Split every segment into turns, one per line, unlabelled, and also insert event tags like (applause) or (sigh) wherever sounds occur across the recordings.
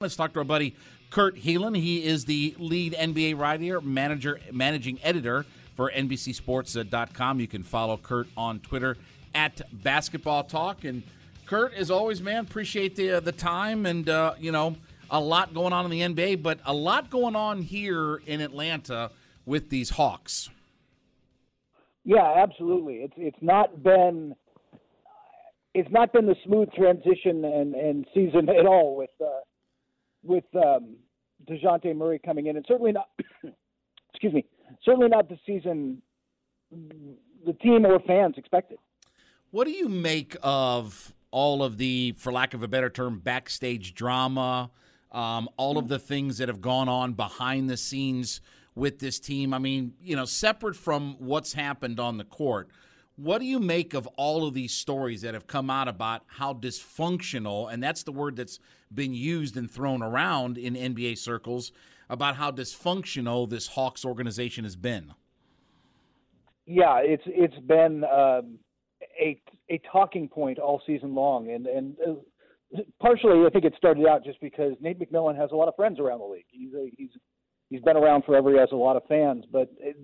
Let's talk to our buddy Kurt Helin. He is the lead NBA writer, manager, managing editor for NBCSports.com. You can follow Kurt on Twitter at Basketball Talk. And Kurt, as always, man, appreciate the uh, the time and uh, you know a lot going on in the NBA, but a lot going on here in Atlanta with these Hawks.
Yeah, absolutely. It's it's not been it's not been the smooth transition and, and season (laughs) at all with. Uh, with um, Dejounte Murray coming in, and certainly not, (coughs) excuse me, certainly not the season the team or fans expected.
What do you make of all of the, for lack of a better term, backstage drama, um, all of the things that have gone on behind the scenes with this team? I mean, you know, separate from what's happened on the court, what do you make of all of these stories that have come out about how dysfunctional, and that's the word that's been used and thrown around in NBA circles, about how dysfunctional this Hawks organization has been?
Yeah, it's it's been um, a a talking point all season long, and and uh, partially I think it started out just because Nate McMillan has a lot of friends around the league. He's a, he's he's been around forever. He has a lot of fans, but it,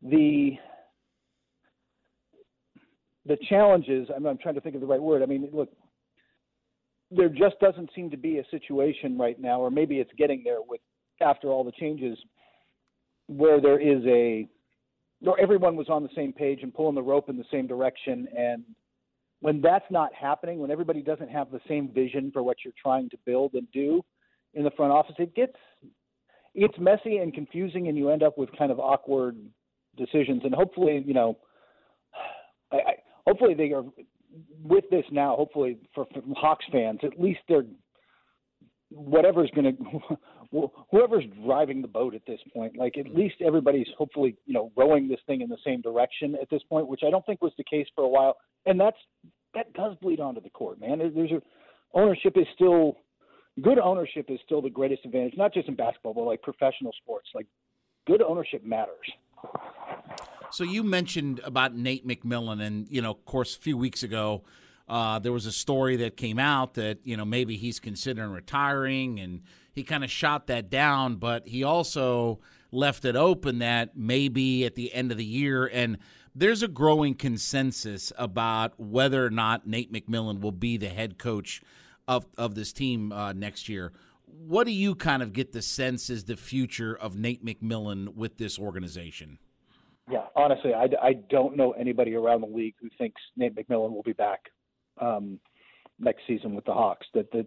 the the challenges. I'm, I'm trying to think of the right word. I mean, look, there just doesn't seem to be a situation right now, or maybe it's getting there with after all the changes, where there is a, or everyone was on the same page and pulling the rope in the same direction. And when that's not happening, when everybody doesn't have the same vision for what you're trying to build and do in the front office, it gets it's messy and confusing, and you end up with kind of awkward decisions. And hopefully, you know, I, I hopefully they are with this now. Hopefully for, for Hawks fans, at least they're whatever's going (laughs) to whoever's driving the boat at this point. Like at mm-hmm. least everybody's hopefully you know rowing this thing in the same direction at this point, which I don't think was the case for a while. And that's that does bleed onto the court, man. There's a ownership is still good ownership is still the greatest advantage, not just in basketball, but like professional sports. Like good ownership matters.
So you mentioned about Nate McMillan, and you know, of course, a few weeks ago, uh, there was a story that came out that you know maybe he's considering retiring, and he kind of shot that down. But he also left it open that maybe at the end of the year, and there's a growing consensus about whether or not Nate McMillan will be the head coach of of this team uh, next year. What do you kind of get the sense is the future of Nate McMillan with this organization?
Yeah, honestly, I, I don't know anybody around the league who thinks Nate McMillan will be back um, next season with the Hawks. That the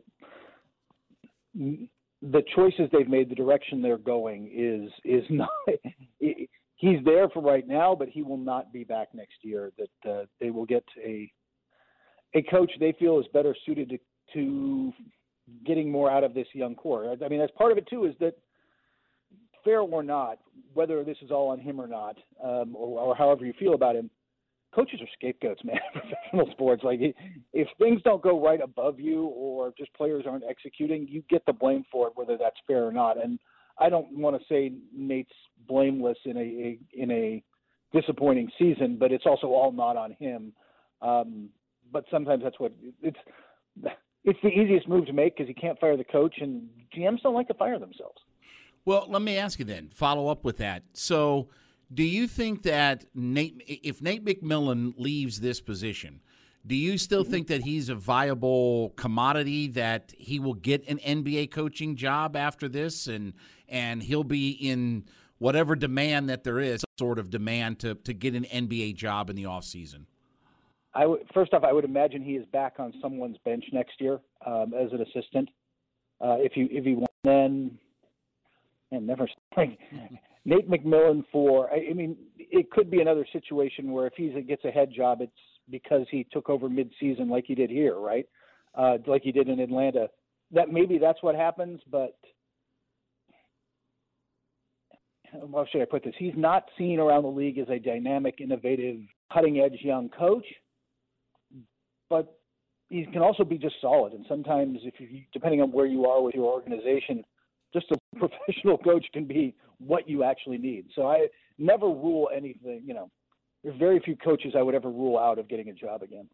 the choices they've made, the direction they're going is is (laughs) not. he's there for right now, but he will not be back next year. That uh, they will get a a coach they feel is better suited to, to getting more out of this young core. I mean, that's part of it too. Is that fair or not, whether this is all on him or not, um, or, or however you feel about him, coaches are scapegoats, (laughs) man. In professional sports, like if things don't go right above you, or just players aren't executing, you get the blame for it, whether that's fair or not. And I don't want to say Nate's blameless in a, a in a disappointing season, but it's also all not on him. Um, but sometimes that's what it's. It's the easiest move to make because you can't fire the coach, and GMs don't like to fire themselves.
Well, let me ask you then, follow up with that. So, do you think that Nate, if Nate McMillan leaves this position, do you still mm-hmm. think that he's a viable commodity that he will get an NBA coaching job after this and and he'll be in whatever demand that there is, sort of demand to, to get an NBA job in the offseason?
I w- first off, I would imagine he is back on someone's bench next year um, as an assistant. Uh, if you if he won, then and never like Nate McMillan for. I, mean, it could be another situation where if he gets a head job, it's because he took over mid-season like he did here, right? Uh, like he did in Atlanta. That maybe that's what happens, but how should I put this? He's not seen around the league as a dynamic, innovative, cutting-edge young coach, but he can also be just solid. And sometimes, if you, depending on where you are with your organization, just a professional coach can be what you actually need. So I never rule anything. You know, there's very few coaches I would ever rule out of getting a job again.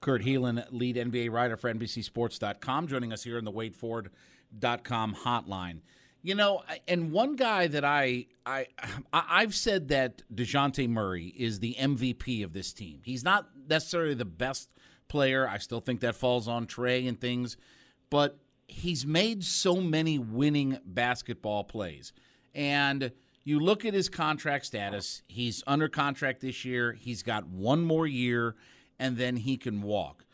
Kurt Helin, lead NBA writer for NBCSports.com, joining us here in the Wade Ford com hotline. You know, and one guy that I I I've said that Dejounte Murray is the MVP of this team. He's not necessarily the best player. I still think that falls on Trae and things, but he's made so many winning basketball plays. And you look at his contract status, he's under contract this year. He's got one more year and then he can walk.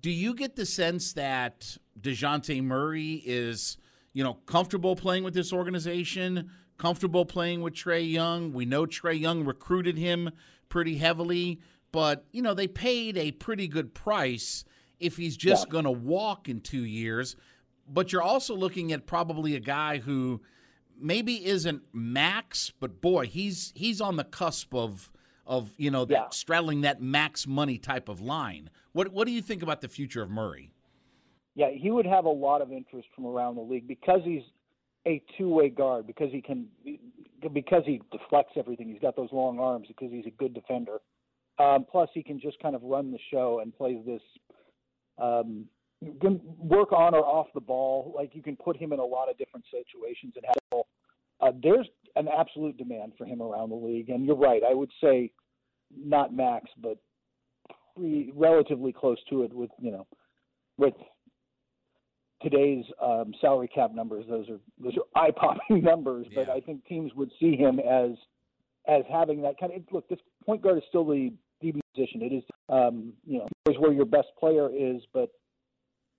Do you get the sense that Dejounte Murray is you know, comfortable playing with this organization, comfortable playing with Trae Young. We know Trae Young recruited him pretty heavily, but, you know, they paid a pretty good price if he's just yeah. going to walk in two years. But you're also looking at probably a guy who maybe isn't max, but boy, he's he's on the cusp of of you know yeah. straddling that max money type of line. What what do you think about the future of Murray?
yeah, he would have a lot of interest from around the league because he's a two-way guard because he can because he deflects everything. He's got those long arms because he's a good defender. Um, plus, he can just kind of run the show and plays this um, work on or off the ball. Like you can put him in a lot of different situations and have. Uh, there's an absolute demand for him around the league, and you're right. I would say not max, but pretty, relatively close to it. With you know, with today's um, salary cap numbers. Those are those are eye popping (laughs) numbers, but I think teams would see him as as having that kind of look. This point guard is still the position. It is um, you know is where your best player is, but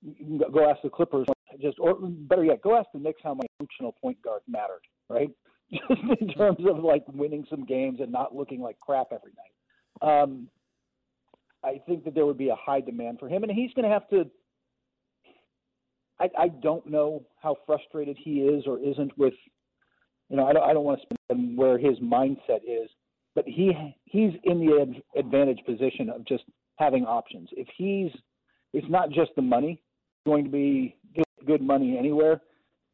you can go ask the Clippers just or better yet, go ask the Knicks how my functional point guard mattered, right? (laughs) Just in terms of like winning some games and not looking like crap every night. Um, I think that there would be a high demand for him, and he's going to have to I, I don't know how frustrated he is or isn't with, you know, I don't, I don't want to spend where his mindset is, but he he's in the advantage position of just having options. If he's, it's not just the money going to be good money anywhere.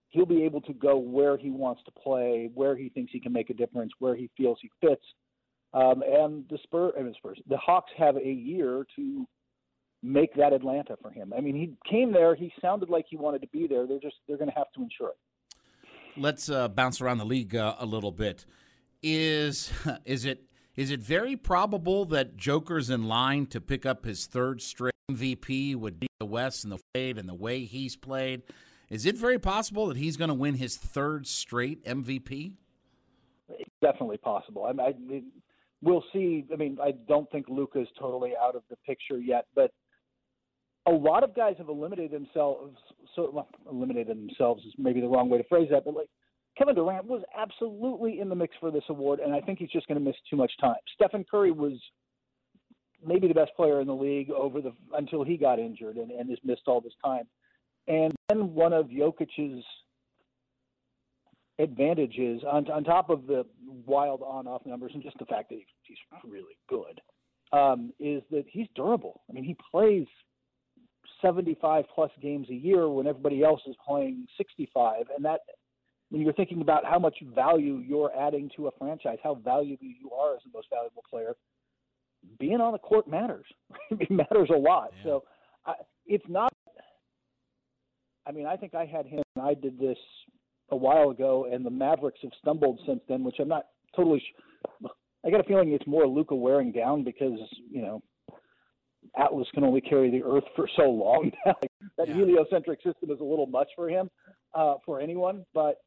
He'll be able to go where he wants to play, where he thinks he can make a difference, where he feels he fits. Um, and the Spurs, I mean, Spurs, the Hawks have a year to make that Atlanta for him. I mean, he came there. He sounded like he wanted to be there. They're just they're going to have to ensure it.
Let's uh, bounce around the league uh, a little bit. Is (laughs) is it is it very probable that Joker's in line to pick up his third straight MVP with the West and the fade and the way he's played? Is it very possible that he's going to win his third straight MVP?
Definitely possible. I, I, we'll see. I mean, I don't think Luka is totally out of the picture yet, but a lot of guys have eliminated themselves. So well, eliminated themselves is maybe the wrong way to phrase that, but like Kevin Durant was absolutely in the mix for this award, and I think he's just going to miss too much time. Stephen Curry was maybe the best player in the league over the until he got injured and, and has missed all this time. And then one of Jokic's advantages on on top of the wild on off numbers and just the fact that he's, really good um, is that he's durable. I mean, he plays 75 plus games a year when everybody else is playing 65 and that when you're thinking about how much value you're adding to a franchise how valuable you are as the most valuable player being on the court matters (laughs) it matters a lot yeah. so I, it's not i mean i think i had him i did this a while ago and the mavericks have stumbled since then which i'm not totally sh- i got a feeling it's more Luka wearing down because you know Atlas can only carry the Earth for so long. (laughs) that yeah. heliocentric system is a little much for him, uh, for anyone. But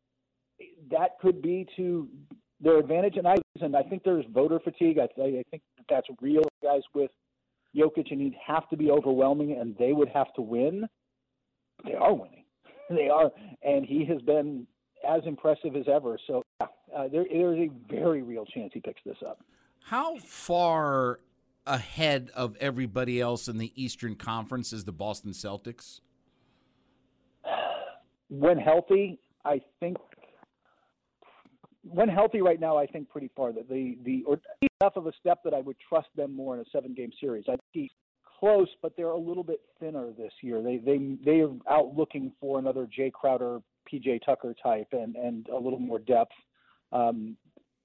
that could be to their advantage. And I and I think there's voter fatigue. I, I think that that's real. Guys with Jokic and he'd have to be overwhelming, and they would have to win. They are winning. (laughs) they are, and he has been as impressive as ever. So uh, there, there's a very real chance he picks this up.
How far ahead of everybody else in the Eastern Conference is the Boston Celtics? (sighs)
When healthy, I think when healthy right now, I think pretty far that the the or enough of a step that I would trust them more in a seven game series. I think close, but they're a little bit thinner this year. They they they are out looking for another Jay Crowder, PJ Tucker type, and and a little more depth. Um,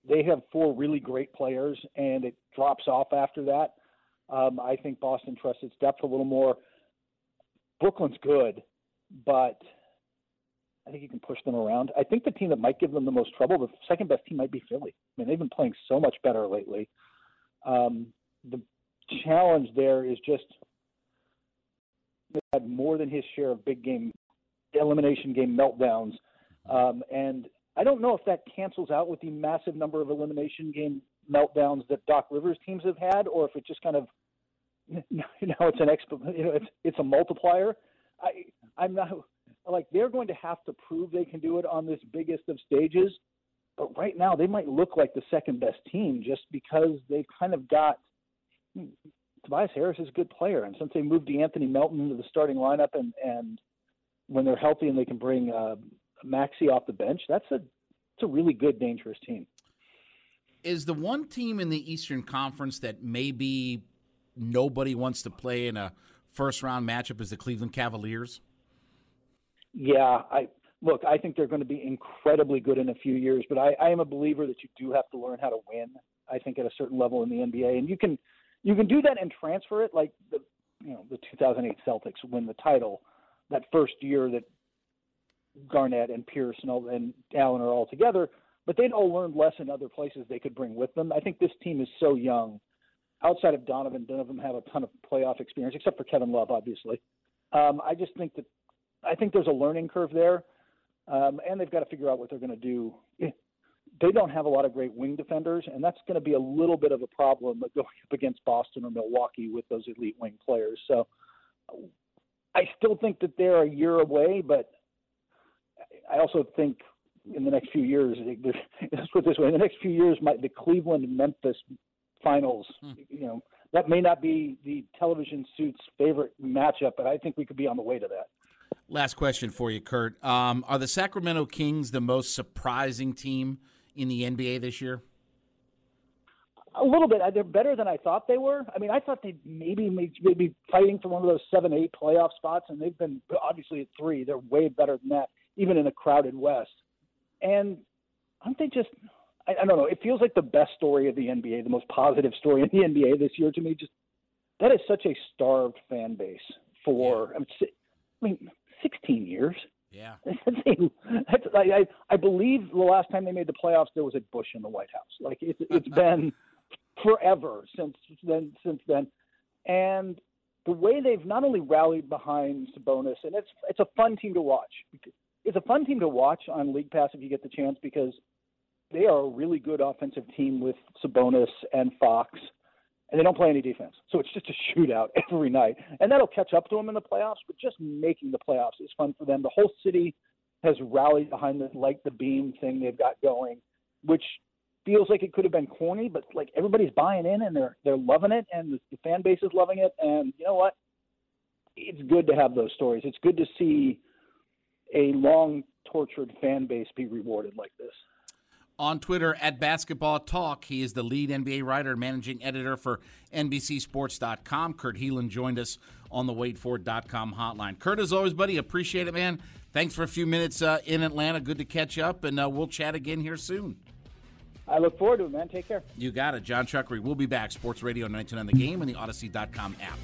they have four really great players, and it drops off after that. Um, I think Boston trusts its depth a little more. Brooklyn's good, but I think you can push them around. I think the team that might give them the most trouble, the second best team, might be Philly. I mean, they've been playing so much better lately. Um, the challenge there is just had more than his share of big game elimination game meltdowns, um, and I don't know if that cancels out with the massive number of elimination game meltdowns that Doc Rivers teams have had, or if it just kind of (laughs) you know it's an exp- you know it's it's a multiplier. I I'm not like they're going to have to prove they can do it on this biggest of stages. But right now, they might look like the second best team just because they've kind of got Tobias Harris is a good player, and since they moved Anthony Melton into the starting lineup, and and when they're healthy and they can bring uh, Maxey off the bench, that's a it's a really good, dangerous team.
Is the one team in the Eastern Conference that maybe nobody wants to play in a first round matchup is the Cleveland Cavaliers?
Yeah, I look. I think they're going to be incredibly good in a few years, but I, I am a believer that you do have to learn how to win. I think at a certain level in the NBA, and you can you can do that and transfer it like the you know the 2008 Celtics win the title that first year that Garnett and Pierce and, all, and Allen are all together, but they'd all learned less in other places they could bring with them. I think this team is so young. Outside of Donovan, none of them have a ton of playoff experience, except for Kevin Love, obviously. Um, I just think that I think there's a learning curve there, um, and they've got to figure out what they're going to do. They don't have a lot of great wing defenders, and that's going to be a little bit of a problem (laughs) going up against Boston or Milwaukee with those elite wing players. So I still think that they're a year away, but I also think in the next few years, (laughs) let's put this way: in the next few years, my, the Cleveland Memphis finals, hmm. you know, that may not be the television suits' favorite matchup, but I think we could be on the way to that.
Last question for you, Kurt. Um, are the Sacramento Kings the most surprising team in the NBA this year?
A little bit. They're better than I thought they were. I mean, I thought they'd maybe maybe fighting for one of those seven, eight playoff spots, and they've been obviously at three. They're way better than that, even in a crowded West. And aren't they just? I, I don't know. It feels like the best story of the NBA, the most positive story in the NBA this year to me. Just that is such a starved fan base for. Yeah. I mean, 16 years.
Yeah. (laughs)
That's, I, I believe the last time they made the playoffs, there was a Bush in the White House. Like it, it's (laughs) been forever since then. Since then, and the way they've not only rallied behind Sabonis, and it's it's a fun team to watch. It's a fun team to watch on League Pass if you get the chance because they are a really good offensive team with Sabonis and Fox and they don't play any defense. So it's just a shootout (laughs) every night, and that'll catch up to them in the playoffs. But just making the playoffs is fun for them. The whole city has rallied behind the like the beam thing they've got going, which feels like it could have been corny, but like everybody's buying in and they're they're loving it, and the, the fan base is loving it. And you know what? It's good to have those stories. It's good to see a long tortured fan base be rewarded like this
on Twitter at Basketball Talk. He is the lead NBA writer and managing editor for NBCSports.com. Kurt Helin joined us on the WadeFord.com hotline. Kurt, as always, buddy, appreciate it, man. Thanks for a few minutes uh, in Atlanta. Good to catch up, and uh, we'll chat again here soon.
I look forward to it, man. Take care.
You got it. John Chuckery. We'll be back. Sports Radio 19 on the game and the Audacy.com app.